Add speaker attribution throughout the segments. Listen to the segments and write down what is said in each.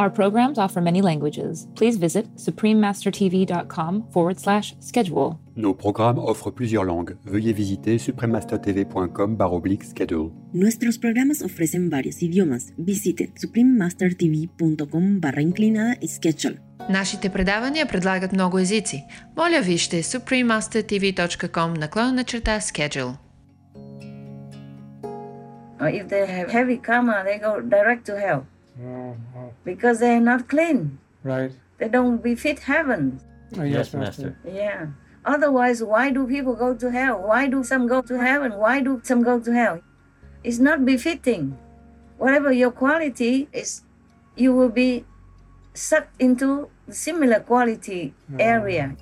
Speaker 1: Our programs offer many languages. Please visit suprememastertv.com forward slash schedule.
Speaker 2: Nos programmes offrent plusieurs langues. Veuillez visiter suprememastertv.com schedule.
Speaker 3: Nuestros programas ofrecen varios idiomas. Visite suprememastertv.com barra inclinada schedule.
Speaker 4: Нашите предавания предлагат много езици. Моля вижте suprememastertv.com наклонна черта schedule.
Speaker 5: If they have heavy karma, they go direct to hell. Oh, because they are not clean. Oh.
Speaker 6: Right.
Speaker 5: They don't befit heaven.
Speaker 6: Oh, yes, Master.
Speaker 5: Yeah. Otherwise, why do people go to hell? Why do some go to heaven? Why do some go to hell? It's not befitting. Whatever your quality is, you will be sucked into the similar quality oh. area.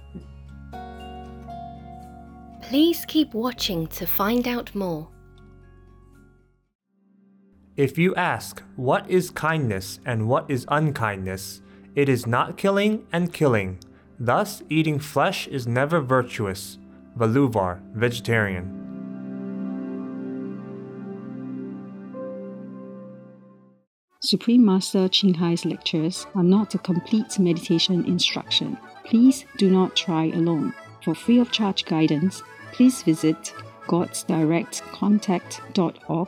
Speaker 7: Please keep watching to find out more.
Speaker 8: If you ask, what is kindness and what is unkindness, it is not killing and killing. Thus, eating flesh is never virtuous. Valluvar, vegetarian.
Speaker 9: Supreme Master Ching Hai's lectures are not a complete meditation instruction. Please do not try alone. For free of charge guidance, please visit godsdirectcontact.org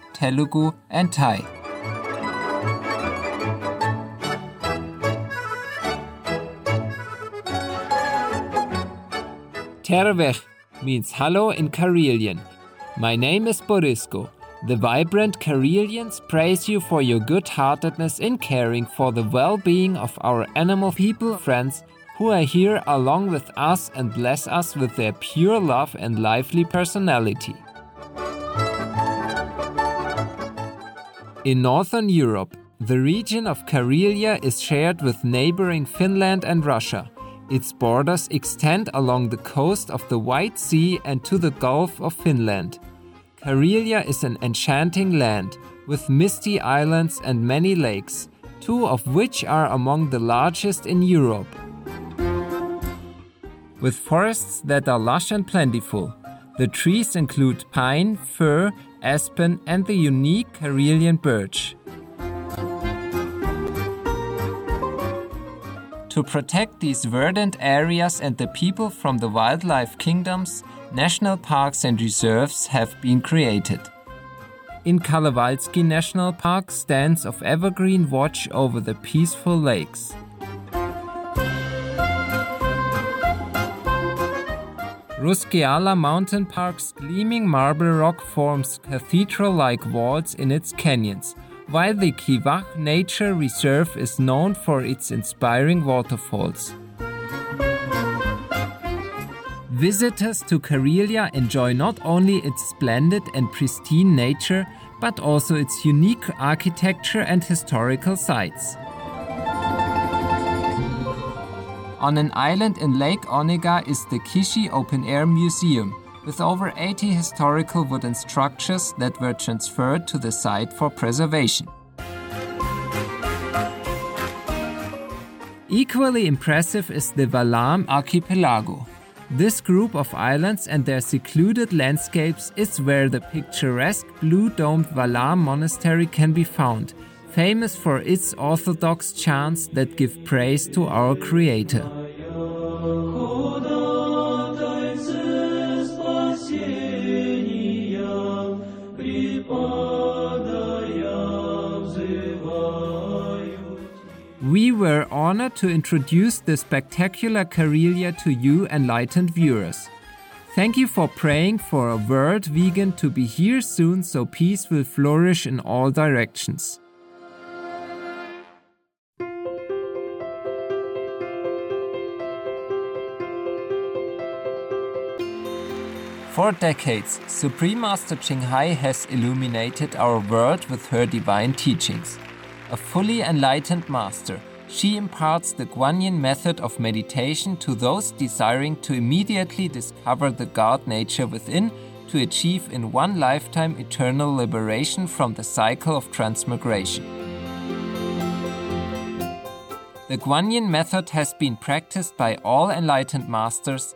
Speaker 10: Telugu, and Thai. Terveh means hello in Karelian. My name is Borisko. The vibrant Karelians praise you for your good heartedness in caring for the well being of our animal people friends who are here along with us and bless us with their pure love and lively personality. In Northern Europe, the region of Karelia is shared with neighboring Finland and Russia. Its borders extend along the coast of the White Sea and to the Gulf of Finland. Karelia is an enchanting land with misty islands and many lakes, two of which are among the largest in Europe. With forests that are lush and plentiful, the trees include pine, fir, aspen, and the unique Karelian birch. To protect these verdant areas and the people from the wildlife kingdoms, national parks and reserves have been created. In Kalevalsky National Park, stands of evergreen watch over the peaceful lakes. Ruskeala Mountain Park's gleaming marble rock forms cathedral like walls in its canyons, while the Kivach Nature Reserve is known for its inspiring waterfalls. Visitors to Karelia enjoy not only its splendid and pristine nature, but also its unique architecture and historical sites. On an island in Lake Onega is the Kizhi Open Air Museum, with over 80 historical wooden structures that were transferred to the site for preservation. Equally impressive is the Valaam archipelago. This group of islands and their secluded landscapes is where the picturesque blue domed Valaam monastery can be found, famous for its orthodox chants that give praise to our Creator. We were honored to introduce the spectacular Karelia to you, enlightened viewers. Thank you for praying for a world vegan to be here soon so peace will flourish in all directions. For decades, Supreme Master Ching Hai has illuminated our world with her divine teachings. a fully enlightened master. She imparts the Guanyin method of meditation to those desiring to immediately discover the God nature within to achieve in one lifetime eternal liberation from the cycle of transmigration. The Guanyin method has been practiced by all enlightened masters,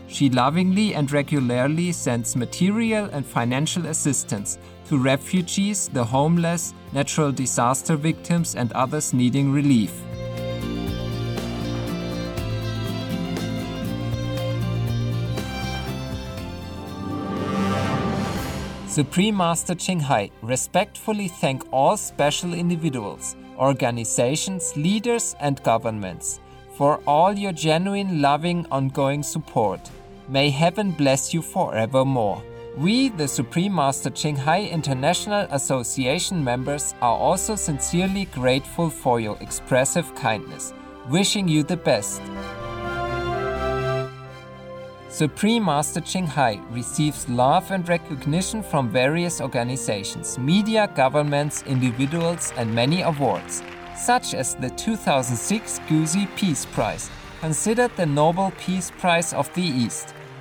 Speaker 10: she lovingly and regularly sends material and financial assistance to refugees, the homeless, natural disaster victims, and others needing relief. Supreme Master Ching Hai respectfully thank all special individuals, organizations, leaders, and governments for all your genuine, loving, ongoing support. May heaven bless you forevermore. We, the Supreme Master Ching Hai International Association members, are also sincerely grateful for your expressive kindness, wishing you the best. Supreme Master Ching Hai receives love and recognition from various organizations, media, governments, individuals, and many awards, such as the 2006 Gusi Peace Prize, considered the Nobel Peace Prize of the East,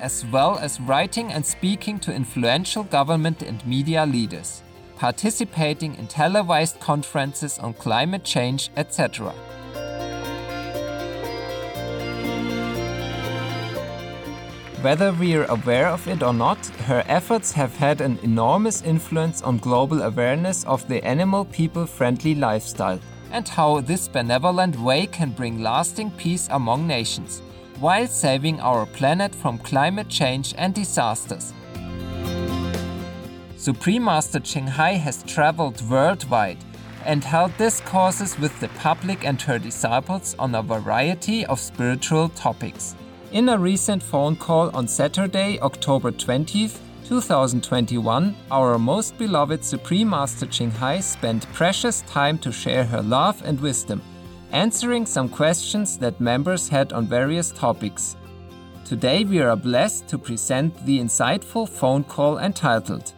Speaker 10: as well as writing and speaking to influential government and media leaders, participating in televised conferences on climate change, etc. Whether we're aware of it or not, her efforts have had an enormous influence on global awareness of the animal people friendly lifestyle and how this benevolent way can bring lasting peace among nations, while saving our planet from climate change and disasters. Supreme Master Ching Hai has traveled worldwide and held discourses with the public and her disciples on a variety of spiritual topics. In a recent phone call on Saturday, October 20th, 2021, our most beloved Supreme Master Ching Hai spent precious time to share her love and wisdom, answering some questions that members had on various topics. Today, we are blessed to present the insightful phone call entitled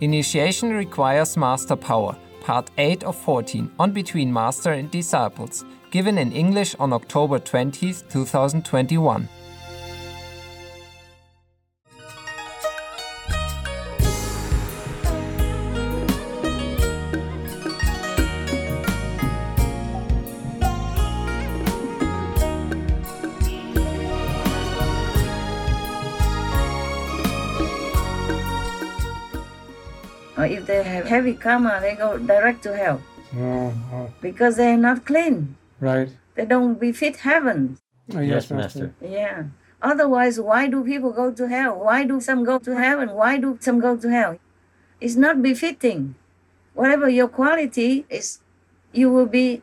Speaker 10: Initiation Requires Master Power, Part 8 of 14, on Between Master and Disciples, given in English on October 20, 2021.
Speaker 5: If they have heavy karma, they go direct to hell
Speaker 6: Oh, oh,
Speaker 5: because they are not clean.
Speaker 6: right.
Speaker 5: They don't befit heaven.
Speaker 6: Oh, yes, Master.
Speaker 5: Yeah. Otherwise, why do people go to hell? Why do some go to heaven? Why do some go to hell? It's not befitting. Whatever your quality is, you will be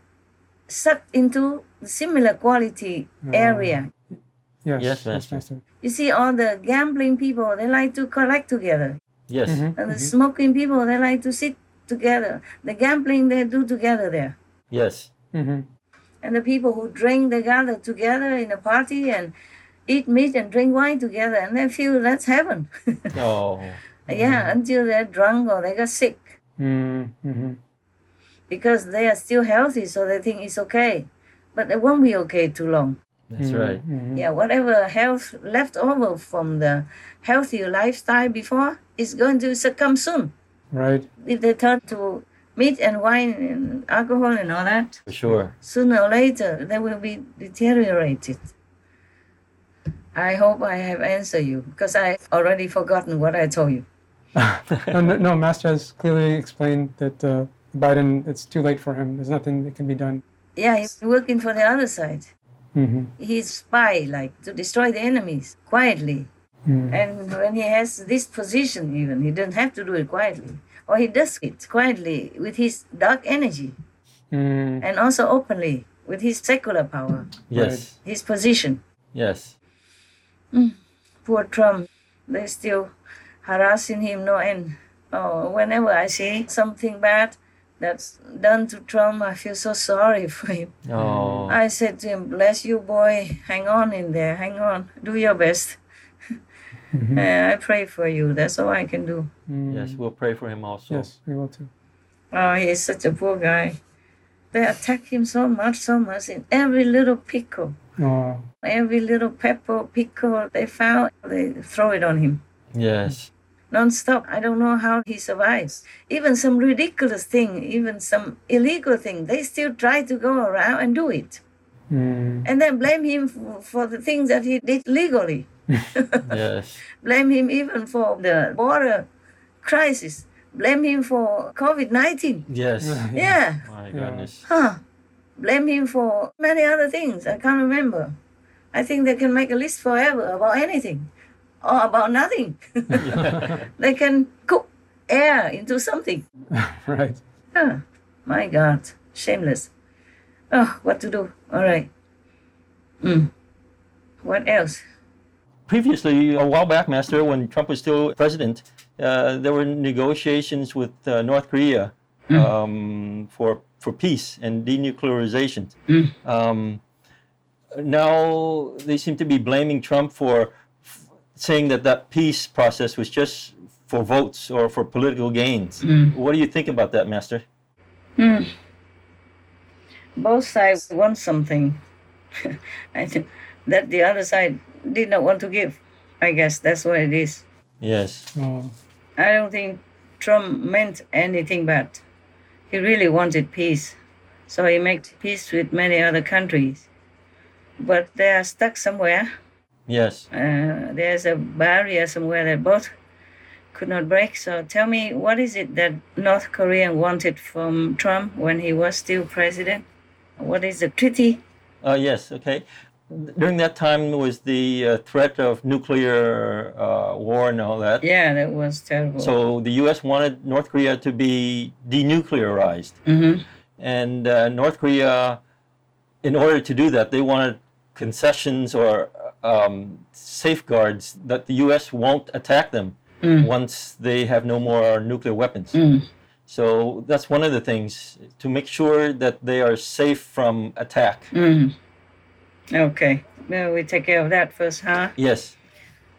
Speaker 5: sucked into similar quality oh. area.
Speaker 6: Yes,
Speaker 11: Yes, Master.
Speaker 6: Master.
Speaker 5: You see, all the gambling people, they like to collect together.
Speaker 11: Yes.
Speaker 6: Mhm.
Speaker 5: And the smoking people, they like to sit together. The gambling, they do together there.
Speaker 11: Yes.
Speaker 6: Mm-hmm.
Speaker 5: And the people who drink, they gather together in a party and eat meat and drink wine together, and they feel that's heaven.
Speaker 11: Oh.
Speaker 5: yeah, until they're drunk or they get sick
Speaker 6: Mm-hmm.
Speaker 5: because they are still healthy, so they think it's okay. But it won't be okay too long.
Speaker 11: That's right.
Speaker 6: Mm-hmm.
Speaker 5: Yeah, whatever health left over from the healthy lifestyle before is going to succumb soon.
Speaker 6: Right.
Speaker 5: If they turn to meat and wine and alcohol and all that,
Speaker 11: For sure.
Speaker 5: sooner or later they will be deteriorated. I hope I have answered you because I've already forgotten what I told you.
Speaker 6: no, no, no, Master has clearly explained that uh, Biden, it's too late for him. There's nothing that can be done.
Speaker 5: Yeah, he's working for the other side.
Speaker 6: Mm-hmm.
Speaker 5: He's spy, like to destroy the enemies quietly.
Speaker 6: Mm.
Speaker 5: And when he has this position, even he doesn't have to do it quietly, or he does it quietly with his dark energy,
Speaker 6: Mm.
Speaker 5: and also openly with his secular power,
Speaker 11: Yes.
Speaker 5: his position.
Speaker 11: Yes.
Speaker 5: Poor Trump, they still harassing him no end. Oh, whenever I see something bad that's done to Trump, I feel so sorry for him.
Speaker 11: Oh.
Speaker 5: I said to him, "Bless you, boy. Hang on in there. Hang on. Do your best."
Speaker 6: Mhm.
Speaker 5: Uh, I pray for you. That's all I can do.
Speaker 6: Mm.
Speaker 11: Yes. We'll pray for him also.
Speaker 6: Yes, we will too.
Speaker 5: Oh, he's such a poor guy. They attack him so much, so much in every little pickle,
Speaker 6: Oh,
Speaker 5: every little pepper pickle they found, they throw it on him
Speaker 11: Yes.
Speaker 5: Non-stop. I don't know how he survives. Even some ridiculous thing, even some illegal thing, they still try to go around and do it,
Speaker 6: mm,
Speaker 5: and then blame him for, for the things that he did legally.
Speaker 11: Yes.
Speaker 5: blame him even for the border crisis. Blame him for COVID nineteen.
Speaker 11: Yes.
Speaker 5: Yeah.
Speaker 11: My goodness.
Speaker 5: Huh. Blame him for many other things. I can't remember. I think they can make a list forever about anything or about nothing. they can cook air into something.
Speaker 6: right.
Speaker 5: Huh. My God. Shameless. Oh, what to do? All right. Mm. What else?
Speaker 11: Previously, a while back, Master, when Trump was still president, uh, there were negotiations with uh, North Korea um, for for peace and denuclearization. Um, now they seem to be blaming Trump for saying that that peace process was just for votes or for political gains. What do you think about that, Master?
Speaker 5: Hmm. Both sides want something. I think that the other side did not want to give. I guess that's what it is.
Speaker 11: Yes.
Speaker 6: Oh,
Speaker 5: I don't think Trump meant anything bad. He really wanted peace. So he made peace with many other countries. But they are stuck somewhere.
Speaker 11: Yes.
Speaker 5: Uh, there's a barrier somewhere that both could not break. So tell me, what is it that North Korea wanted from Trump when he was still president? What is the treaty?
Speaker 11: Uh, yes, okay. During that time was the uh, threat of nuclear uh, war and all that.
Speaker 5: Yeah, that was terrible.
Speaker 11: So the U.S. wanted North Korea to be denuclearized.
Speaker 5: Mhm.
Speaker 11: And uh, North Korea, in order to do that, they wanted concessions or um, safeguards that the U.S. won't attack them
Speaker 5: Mm.
Speaker 11: once they have no more nuclear weapons.
Speaker 5: Mm.
Speaker 11: So that's one of the things to make sure that they are safe from attack.
Speaker 5: Mm. Okay. Well, we take care of that first, huh?
Speaker 11: Yes.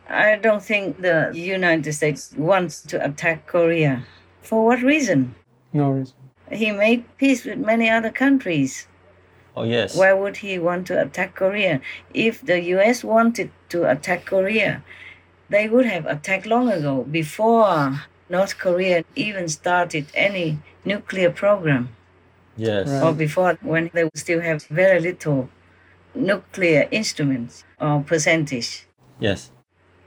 Speaker 5: I don't think the United States wants to attack Korea. For what reason?
Speaker 6: no reason.
Speaker 5: He made peace with many other countries.
Speaker 11: Oh, yes.
Speaker 5: Why would he want to attack Korea? If the US wanted to attack Korea, they would have attacked long ago before North Korea even started any nuclear program.
Speaker 11: Yes.
Speaker 5: or before when they still have very little nuclear instruments or percentage.
Speaker 11: Yes.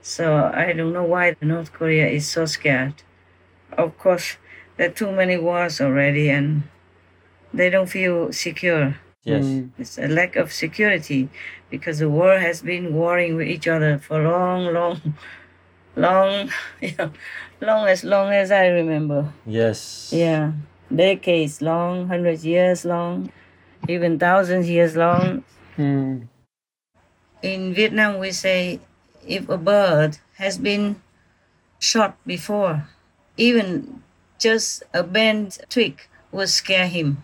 Speaker 5: So I don't know why North Korea is so scared. Of course, there are too many wars already and they don't feel secure.
Speaker 11: Yes.
Speaker 6: Mm,
Speaker 5: It's a lack of security because the world has been warring with each other for long, long, long, you know, long as long as I remember.
Speaker 11: Yes.
Speaker 5: Yeah, decades long, hundreds years long, even thousands years long.
Speaker 6: mm,
Speaker 5: In Vietnam, we say if a bird has been shot before, even just a bent twig will scare him.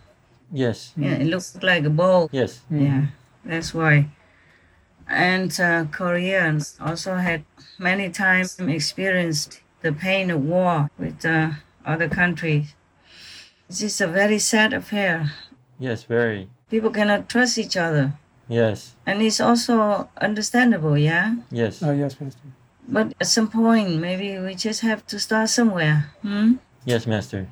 Speaker 11: Yes.
Speaker 5: Yeah, it looks like a ball.
Speaker 11: Yes.
Speaker 5: Yeah, that's why. And uh, Koreans also had many times experienced the pain of war with uh, other countries. This is a very sad affair.
Speaker 11: Yes. Very.
Speaker 5: People cannot trust each other.
Speaker 11: Yes.
Speaker 5: And it's also understandable, yeah?
Speaker 11: Yes.
Speaker 6: oh, yes, Master.
Speaker 5: But at some point, maybe we just have to start somewhere. Hmm?
Speaker 11: Yes, Master.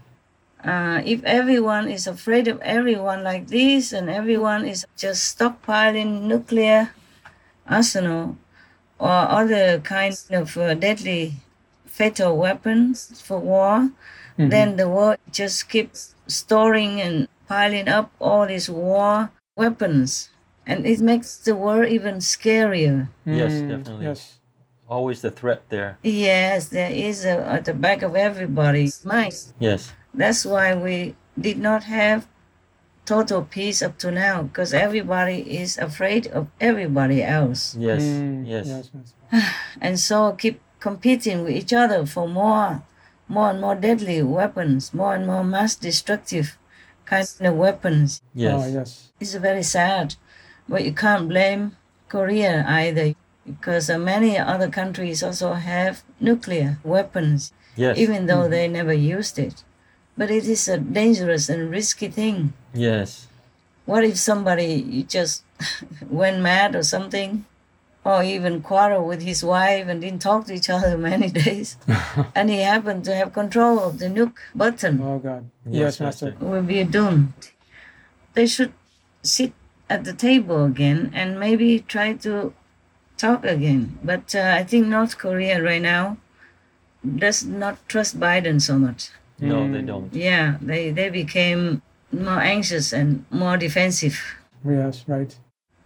Speaker 5: Uh, if everyone is afraid of everyone like this and everyone is just stockpiling nuclear arsenal or other kinds of uh, deadly fatal weapons for war, then the world just keeps storing and piling up all these war weapons. And it makes the world even scarier.
Speaker 11: Yes,
Speaker 6: Mm,
Speaker 11: definitely.
Speaker 6: Yes.
Speaker 11: Always the threat there.
Speaker 5: Yes, there is a, at the back of everybody's mind.
Speaker 11: Yes.
Speaker 5: That's why we did not have total peace up to now, because everybody is afraid of everybody else.
Speaker 11: Yes.
Speaker 6: Mm,
Speaker 11: yes.
Speaker 6: Yes, Master.
Speaker 5: And so keep competing with each other for more, more and more deadly weapons, more and more mass destructive kinds of weapons.
Speaker 11: Yes.
Speaker 6: Oh, yes.
Speaker 5: It's very sad, but you can't blame Korea either, because uh, many other countries also have nuclear weapons,
Speaker 11: Yes.
Speaker 5: even though they never used it. But it is a dangerous and risky thing.
Speaker 11: Yes.
Speaker 5: What if somebody just went mad or something? Or even quarreled with his wife and didn't talk to each other many days. and he happened to have control of the nuke button.
Speaker 6: Oh God.
Speaker 11: Yes,
Speaker 6: Yes, Master.
Speaker 5: Will be doomed. They should sit at the table again and maybe try to talk again. But uh, I think North Korea right now does not trust Biden so much.
Speaker 11: No, they don't.
Speaker 5: Yeah, they, they became more anxious and more defensive,
Speaker 6: Yes, right.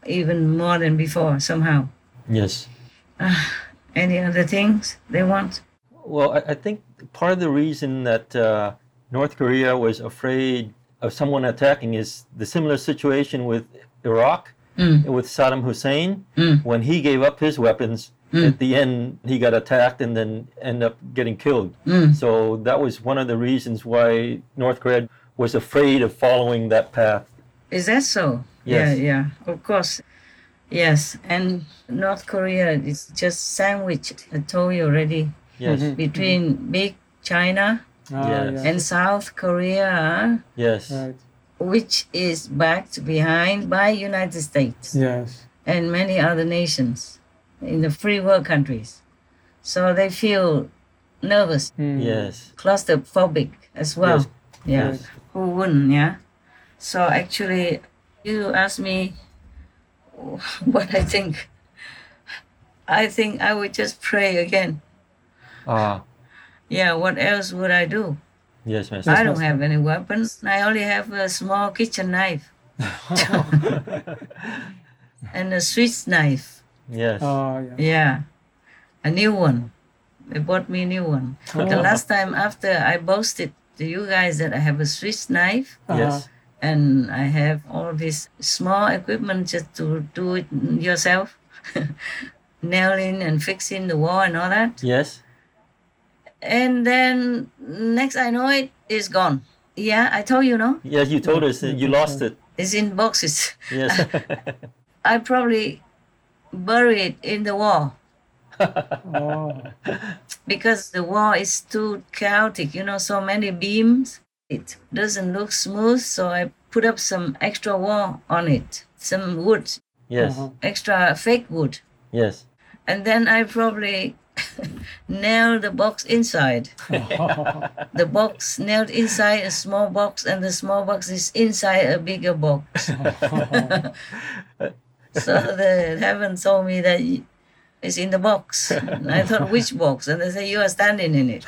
Speaker 5: even more than before, somehow.
Speaker 11: Yes.
Speaker 5: Any other things they want?
Speaker 11: Well, I, I think part of the reason that uh, North Korea was afraid of someone attacking is the similar situation with Iraq,
Speaker 5: Mm.
Speaker 11: with Saddam Hussein.
Speaker 5: Mm.
Speaker 11: When he gave up his weapons,
Speaker 5: Mm.
Speaker 11: at the end he got attacked and then ended up getting killed.
Speaker 5: Mm.
Speaker 11: So that was one of the reasons why North Korea was afraid of following that path.
Speaker 5: Is that so?
Speaker 11: Yes.
Speaker 5: Yeah, yeah, of course. Yes, and North Korea is just sandwiched, I told you already,
Speaker 11: Yes.
Speaker 6: Mhm.
Speaker 5: between big China
Speaker 6: Ah,
Speaker 11: Yes.
Speaker 6: yes.
Speaker 5: and South Korea,
Speaker 11: Yes.
Speaker 6: Right.
Speaker 5: Which is backed behind by United States
Speaker 6: Yes.
Speaker 5: and many other nations in the free world countries. So they feel nervous,
Speaker 6: Mm.
Speaker 11: Yes.
Speaker 5: claustrophobic as well.
Speaker 11: Yes.
Speaker 5: Yeah.
Speaker 6: Right.
Speaker 5: Who wouldn't, yeah? So actually, you asked me what I think. I think I would just pray again.
Speaker 11: Ah.
Speaker 5: Yeah, what else would I do?
Speaker 11: Yes, Master.
Speaker 5: I don't have any weapons. I only have a small kitchen knife and a Swiss knife.
Speaker 11: Yes.
Speaker 6: Oh, yeah.
Speaker 5: Yeah, a new one. They bought me a new one. Oh. The
Speaker 6: Oh.
Speaker 5: last time after I boasted to you guys that I have a Swiss knife uh-huh.
Speaker 11: Yes.
Speaker 5: and I have all this small equipment just to do it yourself, nailing and fixing the wall and all that.
Speaker 11: Yes.
Speaker 5: And then next I know it is gone. Yeah, I told you, no?
Speaker 11: Yes, you told us you lost it.
Speaker 5: It's in boxes.
Speaker 11: Yes.
Speaker 5: I probably buried it in the wall
Speaker 6: Oh.
Speaker 5: because the wall is too chaotic, you know, so many beams. It doesn't look smooth, so I put up some extra wall on it, some wood,
Speaker 11: yes.
Speaker 5: Extra fake wood.
Speaker 11: Yes.
Speaker 5: And then I probably nail the box inside. The box nailed inside a small box, and the small box is inside a bigger box. so the heaven told me that it's in the box. And I thought, which box? And they say, you are standing in it.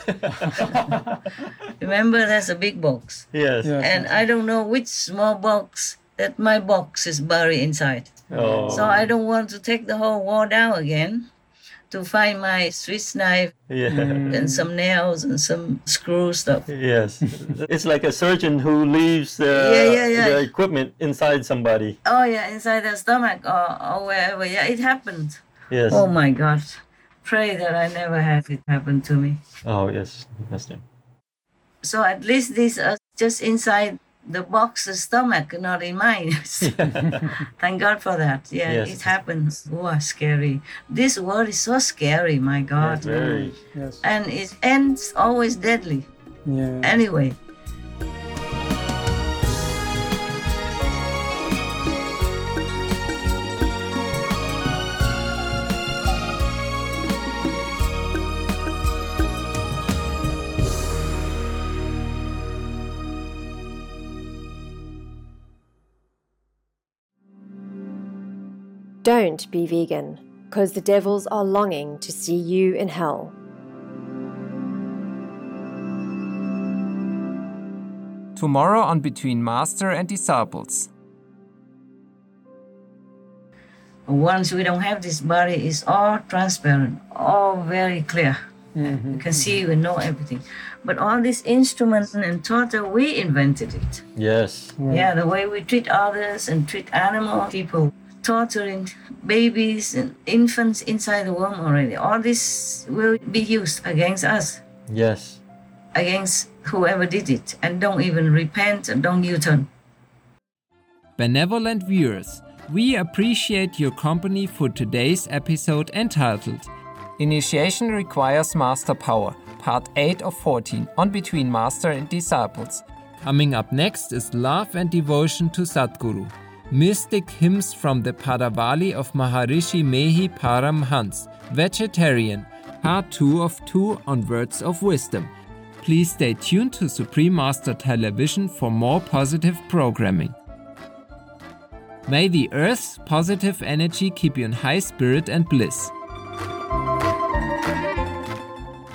Speaker 5: Remember, that's a big box.
Speaker 11: Yes.
Speaker 6: Yes.
Speaker 5: And I don't know which small box that my box is buried inside.
Speaker 11: Oh.
Speaker 5: So I don't want to take the whole wall down again to find my Swiss knife
Speaker 11: Yeah.
Speaker 5: and mm. some nails and some screw stuff.
Speaker 11: Yes. It's like a surgeon who leaves the,
Speaker 5: Yeah, yeah, yeah.
Speaker 11: the equipment inside somebody.
Speaker 5: Oh yeah, inside the stomach or, or wherever. Yeah, it happened.
Speaker 11: Yes.
Speaker 5: Oh my God. Pray that I never have it happen to me.
Speaker 11: Oh, yes, Master.
Speaker 5: So at least these are uh, just inside the box's stomach, not in mine. Thank God for that. Yeah,
Speaker 11: Yes.
Speaker 5: it happens. Oh, scary. This world is so scary, my God.
Speaker 11: Yes, very.
Speaker 6: Yes.
Speaker 5: And it ends always deadly.
Speaker 6: Yeah.
Speaker 5: Anyway.
Speaker 12: Don't be vegan, because the devils are longing to see you in hell.
Speaker 10: Tomorrow on Between Master and Disciples.
Speaker 5: Once we don't have this body, it's all transparent, all very clear. Mm-hmm. You can see, we know everything. But all these instruments and torture, we invented it.
Speaker 11: Yes.
Speaker 5: Yeah, the way we treat others and treat animal people, torturing babies and infants inside the womb already. All this will be used against us,
Speaker 11: Yes.
Speaker 5: against whoever did it, and don't even repent and don't U-turn.
Speaker 10: Benevolent viewers, we appreciate your company for today's episode entitled Initiation Requires Master Power, Part 8 of 14 on Between Master and Disciples. Coming up next is Love and Devotion to Sadhguru, mystic hymns from the Padavali of Maharishi Mehi Paramhans, vegetarian, part 2 of 2 on Words of Wisdom. Please stay tuned to Supreme Master Television for more positive programming. May the Earth's positive energy keep you in high spirit and bliss.